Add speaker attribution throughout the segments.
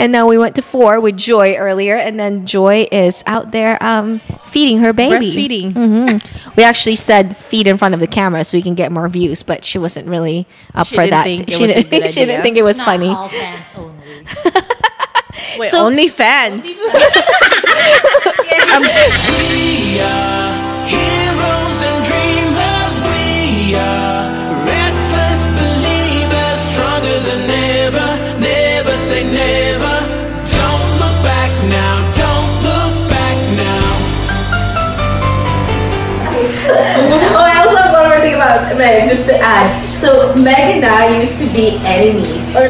Speaker 1: And now we went to four with Joy earlier, and then Joy is out there um, feeding her baby.
Speaker 2: Breastfeeding.
Speaker 1: hmm We actually said feed in front of the camera so we can get more views, but she wasn't really up
Speaker 2: She
Speaker 1: for
Speaker 2: didn't
Speaker 1: that.
Speaker 2: think it
Speaker 1: she,
Speaker 2: was a
Speaker 1: didn't,
Speaker 2: good
Speaker 1: she didn't
Speaker 2: idea.
Speaker 1: think it was
Speaker 3: Not
Speaker 1: funny.
Speaker 3: all fans only.
Speaker 2: Wait,
Speaker 1: So-
Speaker 2: only fans.
Speaker 4: We are heroes
Speaker 5: Oh, I also have one more thing about Meg, just to add. So Meg and I used to be enemies, or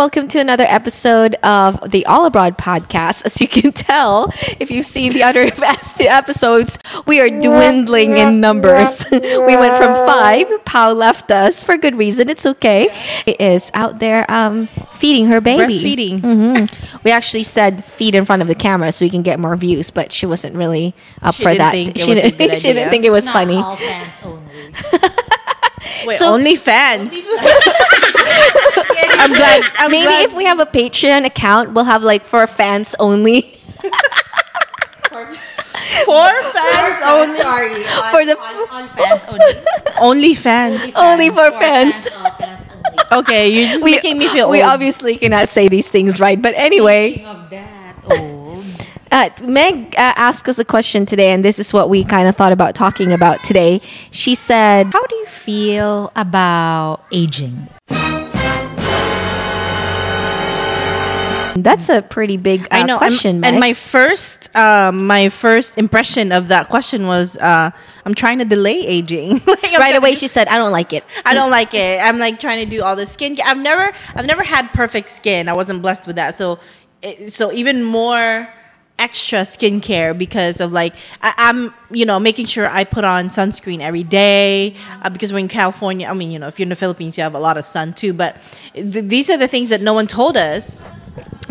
Speaker 1: welcome to another episode of the All Abroad podcast. As you can tell, if you've seen the other past two episodes, we are dwindling in numbers. we went from five. Pau left us for good reason. It's okay. It is out there um, feeding her baby.
Speaker 2: Breastfeeding.
Speaker 1: hmm We actually said feed in front of the camera so we can get more views, but she wasn't really up
Speaker 2: She
Speaker 1: for
Speaker 2: didn't
Speaker 1: that.
Speaker 2: think it
Speaker 1: she,
Speaker 2: was
Speaker 1: didn't,
Speaker 2: good
Speaker 1: she didn't think it was
Speaker 3: Not
Speaker 1: funny.
Speaker 3: All only.
Speaker 2: Wait,
Speaker 1: So-
Speaker 2: only fans. I'm glad. I'm
Speaker 1: Maybe
Speaker 2: glad.
Speaker 1: if we have a Patreon account, we'll have like for fans only.
Speaker 2: four fans only.
Speaker 3: Sorry. On,
Speaker 1: For the-
Speaker 3: on, on fans only.
Speaker 2: Only fans.
Speaker 1: Only for
Speaker 3: Four
Speaker 1: fans.
Speaker 3: all fans only.
Speaker 2: Okay, you're just making me feel
Speaker 1: we
Speaker 2: old.
Speaker 1: obviously cannot say these things right but anyway
Speaker 3: Speaking of that, old.
Speaker 1: Uh, meg uh, asked us a question today and this is what we kind of thought about talking about today she said
Speaker 3: How do you feel about aging?
Speaker 1: that's a pretty big uh,
Speaker 2: I know.
Speaker 1: question
Speaker 2: and, and my first, um, my first impression of that question was, uh, I'm trying to delay aging. Like,
Speaker 1: right away she said i don't like it
Speaker 2: I don't like it. I'm like trying to do all the skin. I've never, I've never had perfect skin. I wasn't blessed with that. So, it, so even more extra skincare because of like I, I'm, you know, making sure I put on sunscreen every day uh, because we're in California. I mean, you know, if you're in the Philippines, you have a lot of sun too. But th- these are the things that no one told us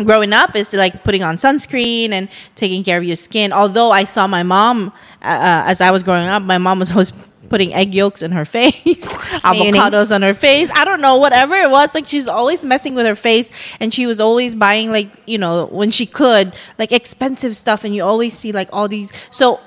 Speaker 2: growing up is like putting on sunscreen and taking care of your skin. Although I saw my mom uh, uh, as I was growing up, my mom was always putting egg yolks in her face, avocados on her face. I don't know, whatever it was. Like she's always messing with her face, and she was always buying like you know when she could like expensive stuff, and you always see like all these. So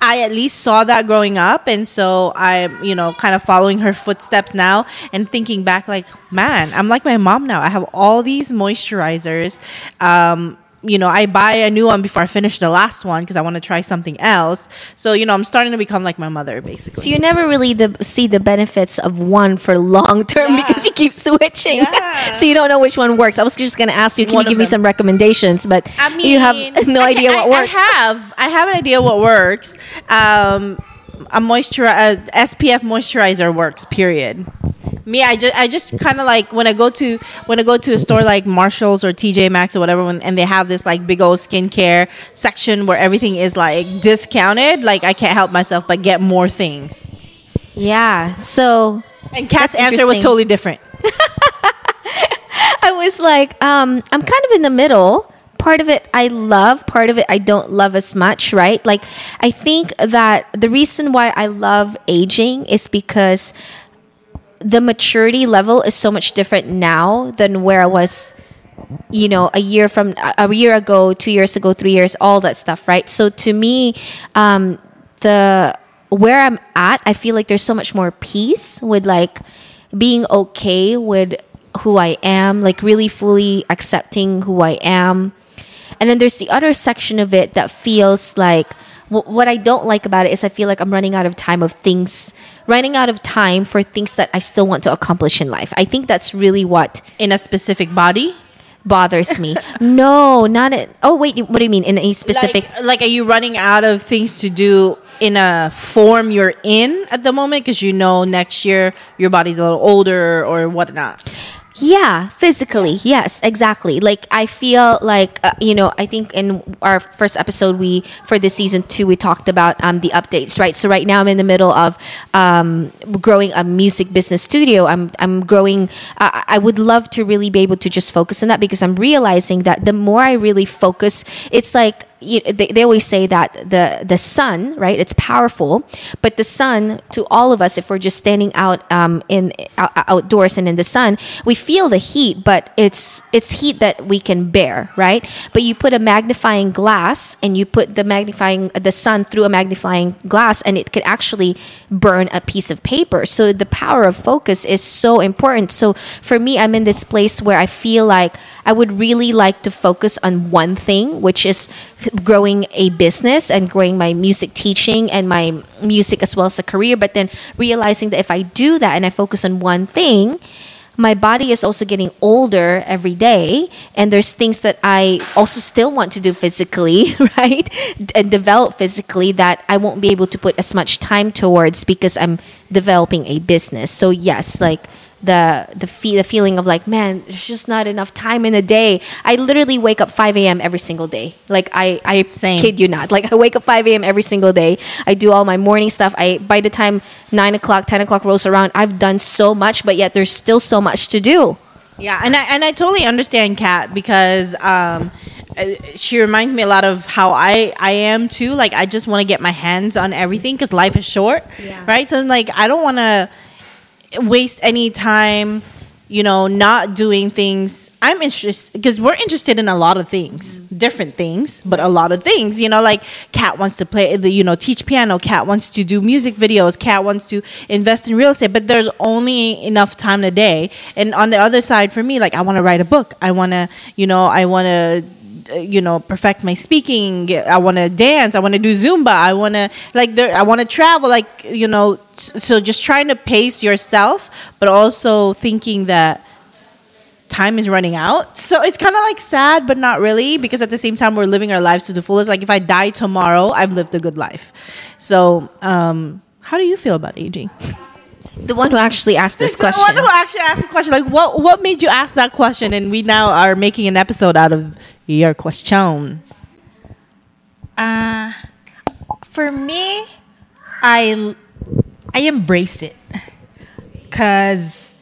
Speaker 2: I at least saw that growing up, and so I'm, you know, kind of following her footsteps now and thinking back, like, man, I'm like my mom now. I have all these moisturizers. Um, you know, I buy a new one before I finish the last one because I want to try something else. So, you know, I'm starting to become like my mother, basically.
Speaker 1: so you never really the, see the benefits of one for long term
Speaker 2: Yeah.
Speaker 1: because you keep switching.
Speaker 2: Yeah.
Speaker 1: so you don't know which one works. I was just gonna ask you, can
Speaker 2: One
Speaker 1: you give me some recommendations? But
Speaker 2: I mean,
Speaker 1: you have no
Speaker 2: I
Speaker 1: idea what
Speaker 2: I,
Speaker 1: works.
Speaker 2: I have, I have an idea what works. Um, a moisture, a SPF moisturizer works. Period. Me, I just, I just kind of like when I go to when I go to a store like Marshalls or TJ Maxx or whatever, when, and they have this like big old skincare section where everything is like discounted. Like I can't help myself but get more things.
Speaker 1: yeah. So
Speaker 2: And Kat's answer was totally different.
Speaker 1: I was like, um, I'm kind of in the middle. Part of it I love, part of it I don't love as much, right? Like, I think that the reason why I love aging is because the maturity level is so much different now than where I was, you know, a year from a year ago, two years ago, three years, all that stuff, right? So to me, um, the where I'm at, I feel like there's so much more peace with like being okay with who I am, like really fully accepting who I am. And then there's the other section of it that feels like wh- what I don't like about it is I feel like I'm running out of time of things, running out of time for things that I still want to accomplish in life. I think that's really what
Speaker 2: In a specific body,
Speaker 1: bothers me. no, not it. Oh wait, what do you mean in a specific?
Speaker 2: Like, like, are you running out of things to do in a form you're in at the moment? Because you know next year your body's a little older or whatnot.
Speaker 1: Yeah, physically. Yes, exactly. Like I feel like uh, you know, I think in our first episode we for this season 2 we talked about um the updates, right? So right now I'm in the middle of um growing a music business studio. I'm I'm growing uh, I would love to really be able to just focus on that because I'm realizing that the more I really focus, it's like you, they, they always say that the the sun right it's powerful but the sun to all of us if we're just standing out um, in out, outdoors and in the sun we feel the heat but it's it's heat that we can bear right? But you put a magnifying glass and you put the magnifying the sun through a magnifying glass and it could actually burn a piece of paper. So the power of focus is so important. So for me i'm in this place where i feel like i would really like to focus on one thing which is growing a business and growing my music teaching and my music as well as a career but then realizing that if i do that and i focus on one thing my body is also getting older every day and there's things that i also still want to do physically right and develop physically that i won't be able to put as much time towards because i'm developing a business. So yes like the the fe- the feeling of like man there's just not enough time in a day. I literally wake up 5 a.m every single day. Like i i
Speaker 2: Same.
Speaker 1: kid you not. Like i wake up 5 a.m every single day. I do all my morning stuff. I by the time 9 o'clock 10 o'clock rolls around i've done so much but yet there's still so much to do.
Speaker 2: Yeah, and I and I totally understand Kat because um, uh, she reminds me a lot of how I I am too. Like I just want to get my hands on everything because life is short, right? So I'm like I don't want to waste any time, you know, not doing things. I'm interested because we're interested in a lot of things, different things, but a lot of things. You know, like Cat wants to play you know, teach piano. Cat wants to do music videos. Cat wants to invest in real estate. But there's only enough time a day. And on the other side, for me, like I want to write a book. I want to, you know, I want to you know perfect my speaking. I want to dance i want to do zumba i want to like there i want to travel like you know so just trying to pace yourself but also thinking that time is running out. So it's kind of like sad but not really because at the same time we're living our lives to the fullest. Like if i die tomorrow i've lived a good life. So um how do you feel about aging
Speaker 1: the one who actually asked this question.
Speaker 2: the one who actually asked the question, like, what what made you ask that question? And we now are making an episode out of your question.
Speaker 3: Uh, for me, I I embrace it because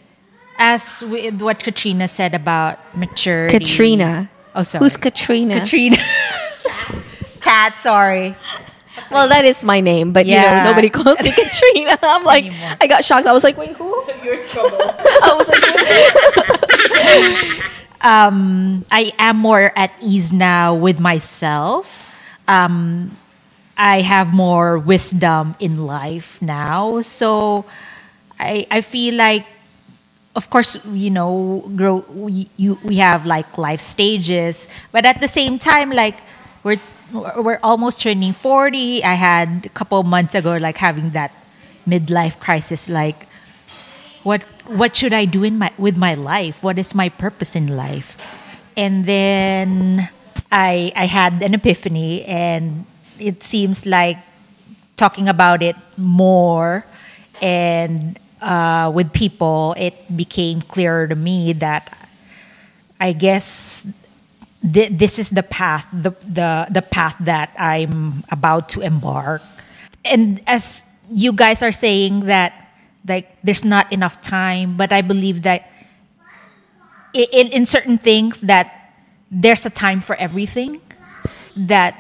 Speaker 3: as with what Katrina said about maturity.
Speaker 1: katrina
Speaker 3: Oh, sorry.
Speaker 1: who's katrina
Speaker 3: Katrina? Cat. Sorry.
Speaker 1: well that is my name but you know nobody calls me katrina i'm like
Speaker 3: Anymore.
Speaker 1: i got shocked i was like wait who you're in trouble i was like
Speaker 3: um, I am more at ease now with myself. Um, I have more wisdom in life now, so I I feel like, of course, you know, grow we you we have like life stages, but at the same time, like we're we're almost turning forty. I had a couple months ago, like having that midlife crisis, like what what should I do in my with my life? What is my purpose in life? And then I I had an epiphany and it seems like talking about it more and uh, with people, it became clearer to me that I guess th- this is the path, the, the the path that I'm about to embark. And as you guys are saying that like there's not enough time, but I believe that in in certain things that there's a time for everything. That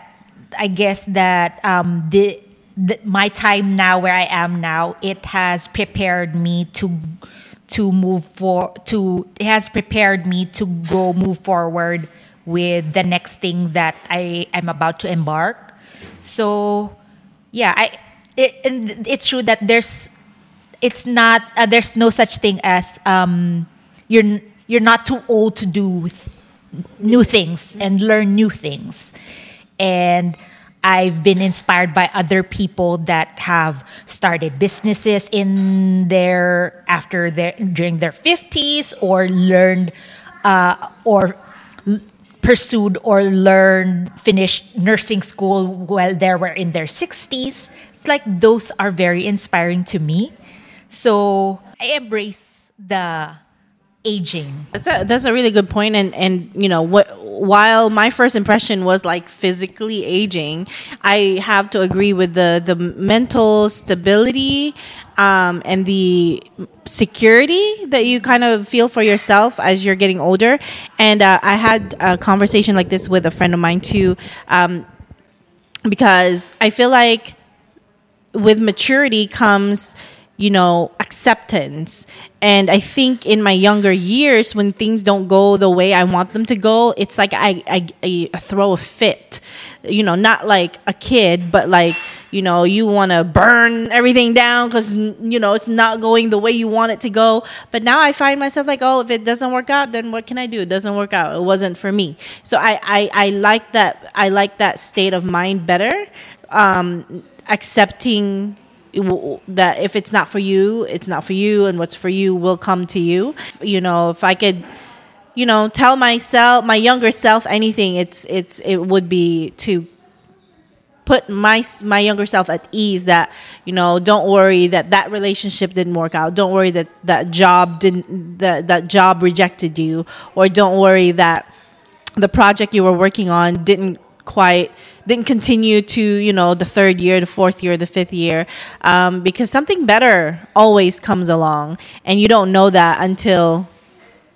Speaker 3: I guess that um, the, the my time now where I am now it has prepared me to to move for to it has prepared me to go move forward with the next thing that I am about to embark. So yeah, I it, and it's true that there's it's not uh, there's no such thing as um, you're you're not too old to do new things and learn new things. And I've been inspired by other people that have started businesses in their after their during their 50s or learned uh, or l- pursued or learned finished nursing school while they were in their 60s it's like those are very inspiring to me so i embrace the aging.
Speaker 2: That's a that's a really good point, and and you know what? While my first impression was like physically aging, I have to agree with the the mental stability um, and the security that you kind of feel for yourself as you're getting older. And uh, I had a conversation like this with a friend of mine too, um, because I feel like with maturity comes you know acceptance. And i think in my younger years when things don't go the way i want them to go it's like i i, I throw a fit. You know not like a kid but like you know you want to burn everything down because you know it's not going the way you want it to go. But now i find myself like oh if it doesn't work out then what can i do? It doesn't work out. It wasn't for me. So i i, I like that i like that state of mind better um accepting w- that if it's not for you, it's not for you, and what's for you will come to you. You know, if I could, you know, tell myself, my younger self, anything, it's it's it would be to put my my younger self at ease that you know don't worry that that relationship didn't work out don't worry that that job didn't that that job rejected you or don't worry that the project you were working on didn't quite didn't continue to you know the third year the fourth year the fifth year um, because something better always comes along and you don't know that until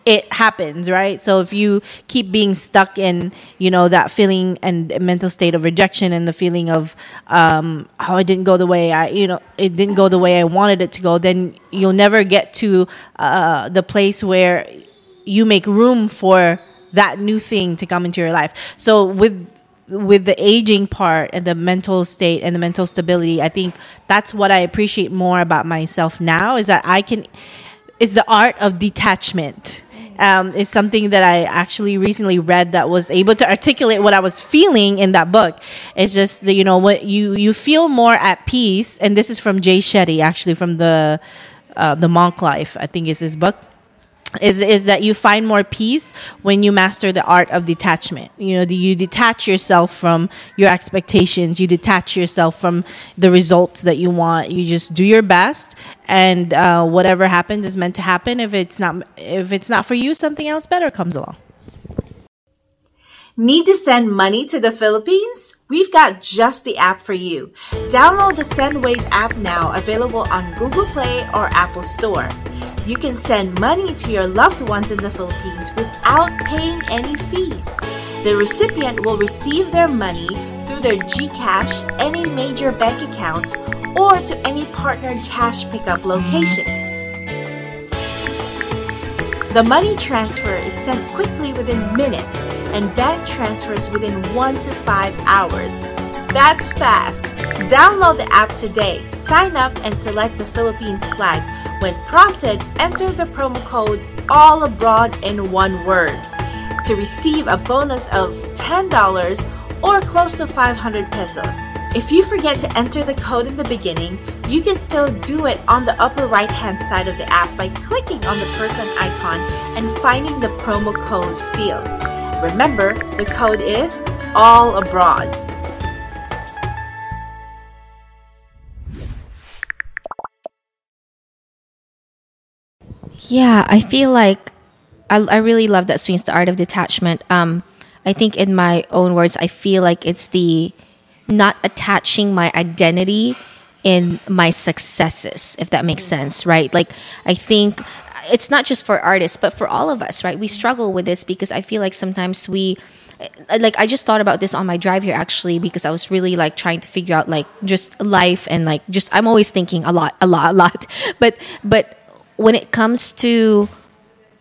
Speaker 2: it happens right? So if you keep being stuck in you know that feeling and mental state of rejection and the feeling of um, oh it didn't go the way i you know it didn't go the way i wanted it to go then you'll never get to uh, the place where you make room for that new thing to come into your life. So with with the aging part and the mental state and the mental stability i think that's what i appreciate more about myself now is that i can is the art of detachment um, is something that I actually recently read that was able to articulate what I was feeling in that book. It's just that you know what you you feel more at peace, and this is from Jay Shetty, actually from the uh, the Monk Life, I think is his book is is that you find more peace when you master the art of detachment. You know, you detach yourself from your expectations. You detach yourself from the results that you want. You just do your best, and uh, whatever happens is meant to happen. If it's not if it's not for you, something else better comes along.
Speaker 6: Need to send money to the Philippines? We've got just the app for you. Download the SendWave app now, available on Google Play or Apple Store. You can send money to your loved ones in the Philippines without paying any fees. The recipient will receive their money through their GCash, any major bank accounts, or to any partnered cash pickup locations. The money transfer is sent quickly within minutes and bank transfers within 1 to 5 hours. That's fast. Download the app today, sign up, and select the Philippines flag. When prompted, enter the promo code All Abroad in one word to receive a bonus of $10 or close to 500 pesos. If you forget to enter the code in the beginning, you can still do it on the upper right hand side of the app by clicking on the person icon and finding the promo code field. Remember, the code is All Abroad.
Speaker 1: Yeah, I feel like I, I really love that swings the art of detachment. Um, I think in my own words, I feel like it's the not attaching my identity in my successes, if that makes sense, right? Like I think it's not just for artists, but for all of us, right? We struggle with this because I feel like sometimes we like I just thought about this on my drive here actually because I was really like trying to figure out like just life and like just I'm always thinking a lot, a lot, a lot. But but when it comes to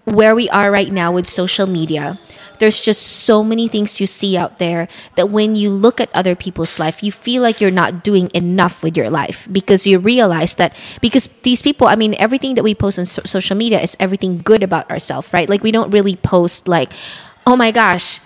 Speaker 1: where we are right now with social media, there's just so many things you see out there that when you look at other people's life, you feel like you're not doing enough with your life because you realize that because these people, I mean, everything that we post on so- social media is everything good about ourselves, right? Like we don't really post like, oh my gosh,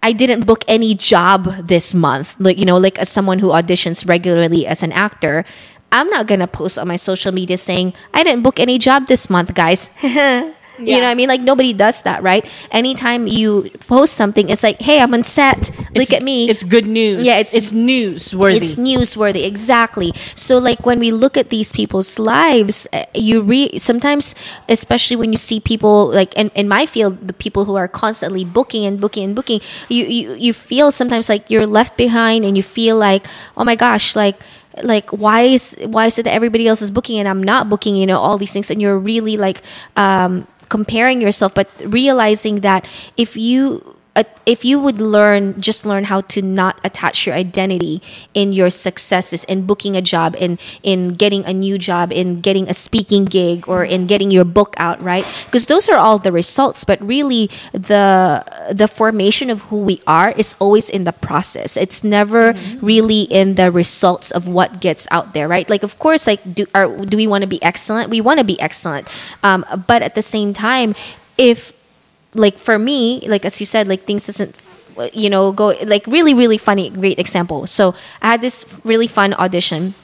Speaker 1: I didn't book any job this month. Like, you know, like as someone who auditions regularly as an actor, I'm not gonna post on my social media saying, I didn't book any job this month, guys. You know what I mean? Like nobody does that, right? Anytime you post something, it's like, hey, I'm on set. Look
Speaker 2: It's-
Speaker 1: at me.
Speaker 2: It's good news.
Speaker 1: Yeah, it's-
Speaker 2: it's newsworthy.
Speaker 1: It's newsworthy, exactly. So, like when we look at these people's lives, uh, you re sometimes, especially when you see people like in, in my field, the people who are constantly booking and booking and booking, you, you you feel sometimes like you're left behind, and you feel like, oh my gosh, like like why is why is it that everybody else is booking and I'm not booking? You know, all these things, and you're really like um, comparing yourself, but realizing that if you if you would learn just learn how to not attach your identity in your successes in booking a job in in getting a new job in getting a speaking gig or in getting your book out right? Because those are all the results but really the the formation of who we are is always in the process. It's never really in the results of what gets out there right? Like of course like do are do we want to be excellent? We want to be excellent. Um, but at the same time if like for me like as you said like things doesn't you know go like really really funny great example. So i had this really fun audition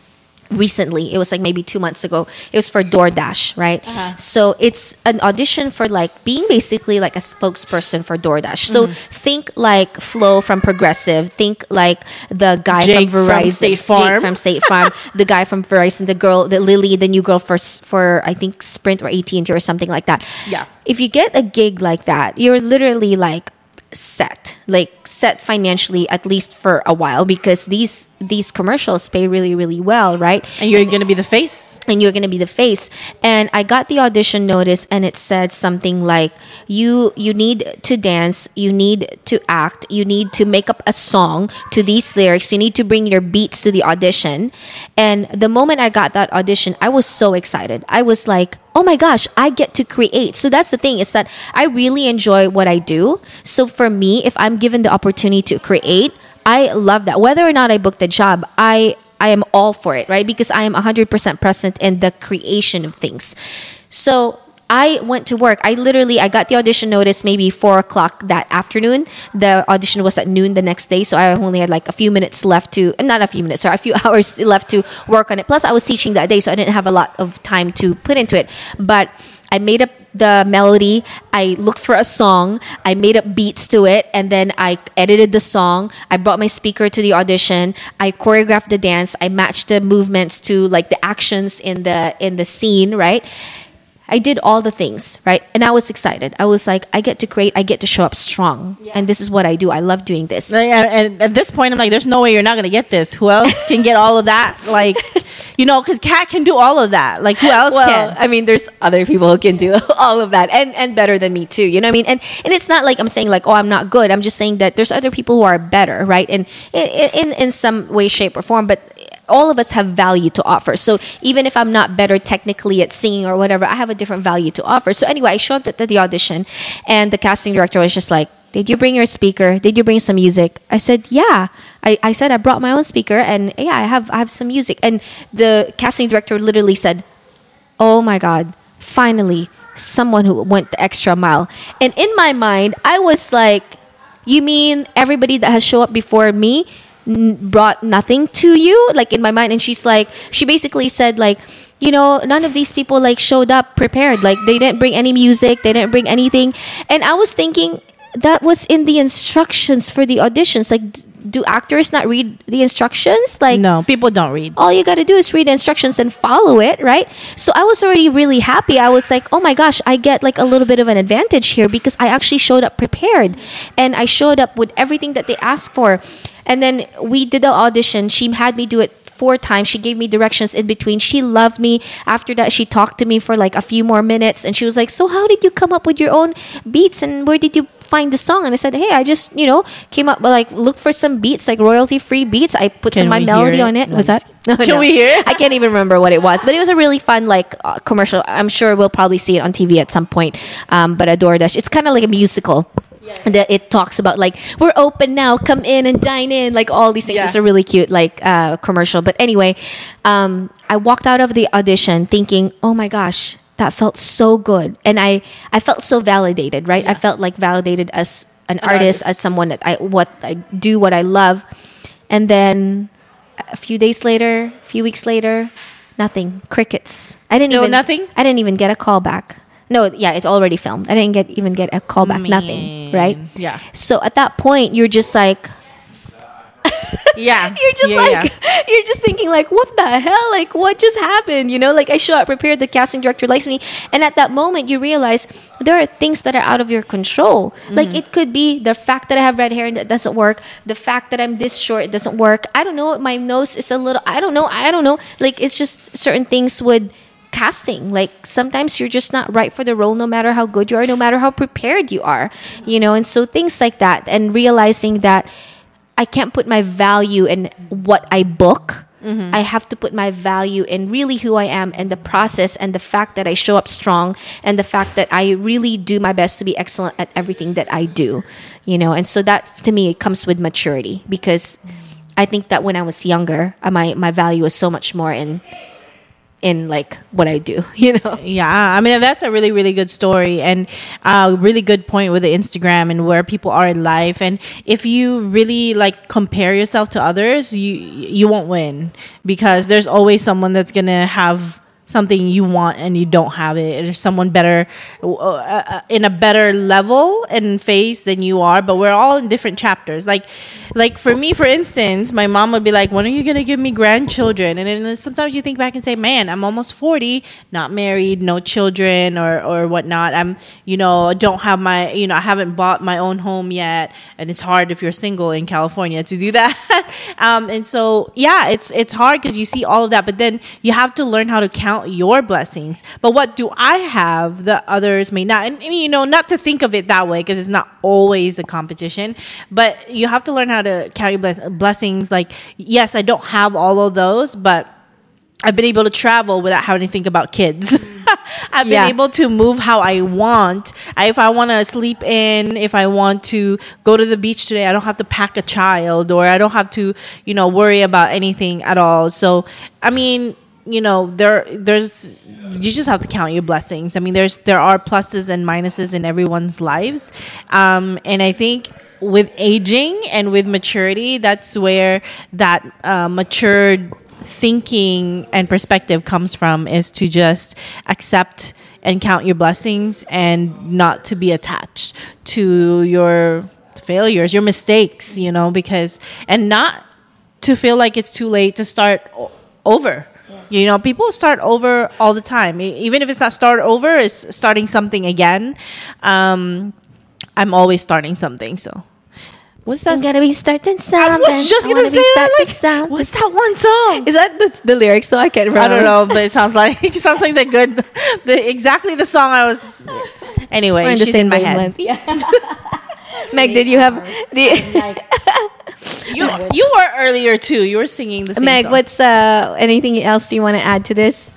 Speaker 1: recently it was like maybe two months ago it was for DoorDash right? Uh-huh. So it's an audition for like being basically like a spokesperson for DoorDash. So mm-hmm. think like Flo from Progressive think like the guy
Speaker 2: Jake
Speaker 1: from
Speaker 2: from
Speaker 1: Verizon.
Speaker 2: State
Speaker 1: Jake from State Farm. The guy from Verizon the girl the Lily the new girl for for I think Sprint or AT&T or something like that.
Speaker 2: Yeah.
Speaker 1: if you get a gig like that, you're literally like set, like set financially at least for a while because these these commercials pay really really well, right?
Speaker 2: and you're going to be the face.
Speaker 1: and you're to be the face and i got the audition notice and it said something like you you need to dance you need to act you need to make up a song to these lyrics you need to bring your beats to the audition and the moment i got that audition i was so excited i was like oh my gosh i get to create so that's the thing is that i really enjoy what i do so for me if i'm given the opportunity to create i love that whether or not i book the job i I am all for it, right? Because I am 100% present in the creation of things. So I went to work. I literally, I got the audition notice maybe four o'clock that afternoon. The audition was at noon the next day. So I only had like a few minutes left to, eh, not a few minutes, sorry, a few hours left to work on it. Plus I was teaching that day. So I didn't have a lot of time to put into it. But I made up the melody. I looked for a song. I made up beats to it, and then I edited the song. I brought my speaker to the audition. I choreographed the dance. I matched the movements to like the actions in the in the scene, right? I did all the things, right? And I was excited. I was like, I get to create. I get to show up strong, and this is what I do. I love doing this.
Speaker 2: Like, and at this point, I'm like, there's no way you're not going to get this. Who else can get all of that? Like, you know, because Kat can do all of that. Like, who else
Speaker 1: well,
Speaker 2: can?
Speaker 1: I mean, there's other people who can do all of that and and better than me too. You know what I mean? And and it's not like I'm saying like, oh, I'm not good. I'm just saying that there's other people who are better, right? And in in, in some way, shape, or form, but. All of us have value to offer. So even if I'm not better technically at singing or whatever, I have a different value to offer. So anyway, I showed up at the audition, and the casting director was just like, did you bring your speaker? Did you bring some music? I said, yeah. I, I said I brought my own speaker and yeah, I have I have some music. And the casting director literally said, oh my god finally someone who went the extra mile and in my mind i was like you mean everybody that has show up before me n- brought nothing to you like in my mind. And she's like she basically said like you know none of these people like showed up prepared. Like they didn't bring any music. They didn't bring anything. And i was thinking that was in the instructions for the auditions. Like do actors not read the instructions like
Speaker 2: no, people don't read.
Speaker 1: all you got to do is read the instructions and follow it, right? So I was already really happy. I was like, oh my gosh, I get like a little bit of an advantage here because I actually showed up prepared and I showed up with everything that they asked for. And then we did the audition. She had me do it four times. She gave me directions in between. She loved me. After that, she talked to me for like a few more minutes and she was like, so how did you come up with your own beats and where did you find the song and I said, "Hey, I just you know came up like look for some beats like royalty free beats. I put
Speaker 2: Can
Speaker 1: some my melody
Speaker 2: it?
Speaker 1: on it. Was
Speaker 2: Nice.
Speaker 1: that?
Speaker 2: Can we hear it?
Speaker 1: I can't even remember what it was, but it was a really fun like uh, commercial. I'm sure we'll probably see it on TV at some point. Um, but a DoorDash, it's kind of like a musical. That it talks about like we're open now, come in and dine in, like all these things.
Speaker 2: Yeah.
Speaker 1: It's a really cute like uh, commercial. But anyway, um, I walked out of the audition thinking, oh my gosh, that felt so good, and I I felt so validated, right? I felt like validated as an, artist,
Speaker 2: artist.
Speaker 1: as someone that I what I do what I love, and then a few days later, a few weeks later, nothing. Crickets. I didn't
Speaker 2: Still
Speaker 1: even
Speaker 2: nothing?
Speaker 1: I didn't even get a call back. No, yeah, it's already filmed. I didn't get even get a call back, nothing, right?
Speaker 2: Yeah.
Speaker 1: So at that point, you're just like,
Speaker 2: Yeah.
Speaker 1: you're just
Speaker 2: Yeah,
Speaker 1: like,
Speaker 2: yeah.
Speaker 1: you're just thinking like, what the hell? Like, what just happened? You know, like I show up prepared, the casting director likes me, and at that moment, you realize there are things that are out of your control. Like
Speaker 2: Mm-hmm.
Speaker 1: it could be the fact that I have red hair and that doesn't work, the fact that I'm this short, it doesn't work. I don't know, my nose is a little, I don't know, I don't know. Like it's just certain things with casting like sometimes you're just not right for the role no matter how good you are no matter how prepared you are you know and so things like that and realizing that I can't put my value in what I book. I have to put my value in really who I am and the process and the fact that I show up strong and the fact that I really do my best to be excellent at everything that I do. You know, and so that to me it comes with maturity because I think that when I was younger, uh, my my value was so much more in in like what I do, you know.
Speaker 2: Yeah, I mean that's a really really good story and a really good point with the Instagram and where people are in life. And if you really like compare yourself to others, you you won't win because there's always someone that's gonna have something you want and you don't have it. There's someone better uh, uh, in a better level and phase than you are, but we're all in different chapters. Like, like for me, for instance, my mom would be like, "When are you gonna give me grandchildren?" And then sometimes you think back and say, "Man, I'm almost forty, not married, no children, or or whatnot. I'm, you know, don't have my, you know, I haven't bought my own home yet, and it's hard if you're single in California to do that. um, and so, yeah, it's it's hard because you see all of that, but then you have to learn how to count your blessings. But what do I have that others may not? And, and, you know, not to think of it that way because it's not always a competition, but you have to learn how to count your bless- blessings. Like, yes, I don't have all of those, but I've been able to travel without having to think about kids. I've been
Speaker 1: Yeah.
Speaker 2: able to move how I want. I, if I want to sleep in, if I want to go to the beach today, I don't have to pack a child or I don't have to, you know, worry about anything at all. So, I mean, you know, there, there's, you just have to count your blessings. I mean, there's, there are pluses and minuses in everyone's lives. Um, and I think with aging and with maturity, that's where that uh, matured thinking and perspective comes from is to just accept and count your blessings and not to be attached to your failures, your mistakes, you know, because and not to feel like it's too late to start over. You know, people start over all the time. Even if it's not start over, it's starting something again. Um, I'm always starting something. So, what's that?
Speaker 1: I'm gonna be starting something.
Speaker 2: I
Speaker 1: something.
Speaker 2: was just
Speaker 1: I
Speaker 2: gonna
Speaker 1: be
Speaker 2: say that.
Speaker 1: starting
Speaker 2: Like,
Speaker 1: something.
Speaker 2: what's that one song?
Speaker 1: Is that the, the lyrics? So I can't
Speaker 2: I don't know, but it sounds like it sounds like the good, the exactly the song I was. Anyway,
Speaker 1: We're in the
Speaker 2: she's
Speaker 1: same
Speaker 2: in my head.
Speaker 1: wavelength. Yeah. Meg, did you have the
Speaker 2: You you were earlier too. You were singing the same
Speaker 1: Meg?
Speaker 2: song.
Speaker 1: What's uh anything else do you want to add to this?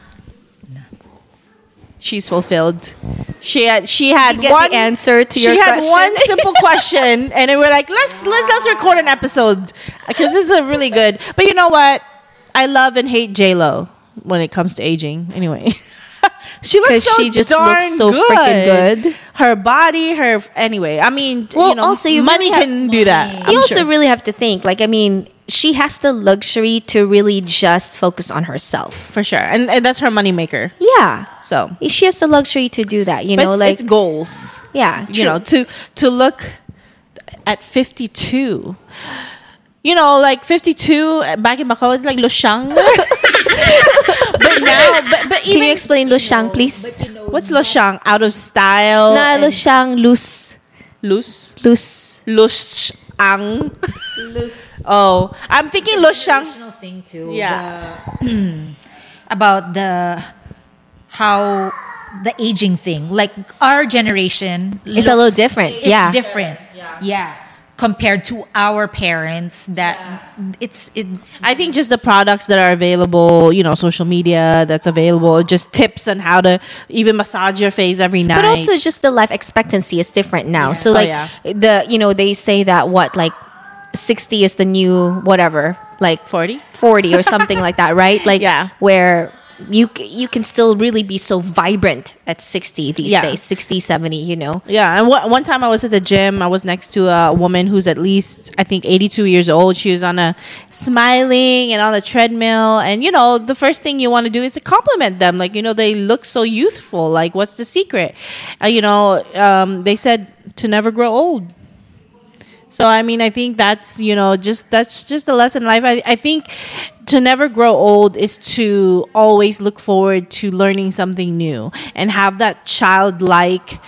Speaker 2: She's fulfilled. She had she had
Speaker 1: You get
Speaker 2: one
Speaker 1: the answer to your.
Speaker 2: she had
Speaker 1: question.
Speaker 2: one simple question, and then we're like, let's let's let's record an episode because this is a really good. But you know what? I love and hate J Lo when it comes to aging. Anyway. She looks so
Speaker 1: she just
Speaker 2: darn
Speaker 1: looks so
Speaker 2: good.
Speaker 1: freaking good.
Speaker 2: Her body, her anyway. I mean,
Speaker 1: Well,
Speaker 2: you know,
Speaker 1: also, you
Speaker 2: money
Speaker 1: really have-
Speaker 2: can do that. I'm
Speaker 1: you also
Speaker 2: sure.
Speaker 1: really have to think. Like, I mean, she has the luxury to really just focus on herself.
Speaker 2: for sure, and, and that's her moneymaker.
Speaker 1: Yeah,
Speaker 2: So,
Speaker 1: she has the luxury to do that. You
Speaker 2: but
Speaker 1: know,
Speaker 2: it's,
Speaker 1: like
Speaker 2: it's goals.
Speaker 1: yeah,
Speaker 2: you know to to look at 52 you know like 52 back in my college, like Loshang but now but, but
Speaker 1: Can you explain Lushang, please?
Speaker 2: what's Loshang out of style
Speaker 1: Na
Speaker 2: and
Speaker 1: Lushang, loose,
Speaker 2: loose
Speaker 1: loose.
Speaker 2: Loshang oh I'm thinking Loshang
Speaker 3: Traditional thing too.
Speaker 2: yeah
Speaker 3: the- about the how the aging thing. Like our generation
Speaker 1: It's a little different.
Speaker 3: it's
Speaker 1: yeah,
Speaker 3: different. Yeah. Compared to our parents, that it's it.
Speaker 2: I think just the products that are available, you know, social media that's available, just tips on how to even massage your face every night.
Speaker 1: but also just the life expectancy is different now. So
Speaker 2: Oh,
Speaker 1: like
Speaker 2: yeah.
Speaker 1: the you know they say that what like sixty is the new whatever like
Speaker 2: 40?
Speaker 1: 40 or something like that, right? Like
Speaker 2: Yeah.
Speaker 1: where you you can still really be so vibrant at 60 these
Speaker 2: Yeah.
Speaker 1: days 60 70 you know
Speaker 2: Yeah, and one one time I was at the gym. I was next to a woman who's at least I think 82 years old. She was on a smiling and on a treadmill, and you know the first thing you want to do is to compliment them. Like you know they look so youthful. Like what's the secret? Uh, you know um, they said to never grow old. So I mean, I think that's you know just that's just a lesson in life. I, I think to never grow old is to always look forward to learning something new and have that childlike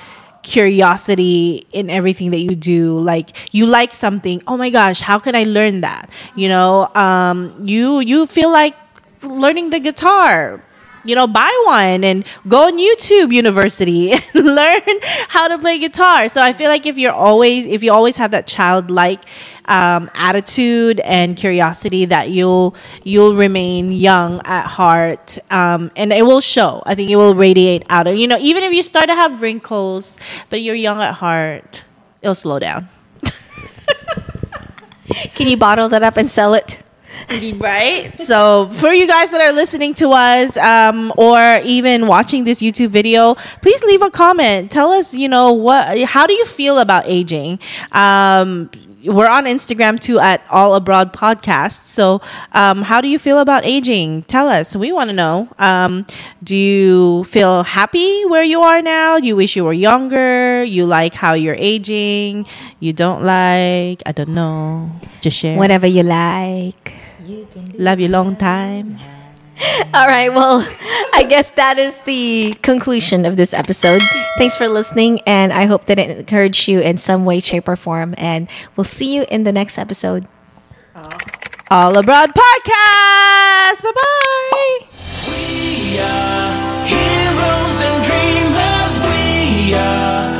Speaker 2: curiosity in everything that you do. Like you like something, oh my gosh, how can I learn that? You know, um, you you feel like learning the guitar you know, buy one and go on YouTube University and learn how to play guitar. So I feel like if you're always, if you always have that childlike um, attitude and curiosity, that you'll you'll remain young at heart, um, and it will show. I think it will radiate out of you know, even if you start to have wrinkles, but you're young at heart, it'll slow down.
Speaker 1: can you bottle that up and sell it
Speaker 2: right? So, for you guys that are listening to us um, or even watching this YouTube video, please leave a comment. Tell us, you know, what, how do you feel about aging? Um, we're on Instagram too at All Abroad Podcast. So, um, how do you feel about aging? Tell us. We want to know. Um, do you feel happy where you are now? You wish you were younger? You like how you're aging? You don't like? I don't know. Just share.
Speaker 1: whatever you like
Speaker 2: Love you long time.
Speaker 1: All right. Well, I guess that is the conclusion of this episode. Thanks for listening, and I hope that it encouraged you in some way, shape, or form. And we'll see you in the next episode.
Speaker 2: All Abroad Podcast. Bye bye. We are heroes and dreamers. We are.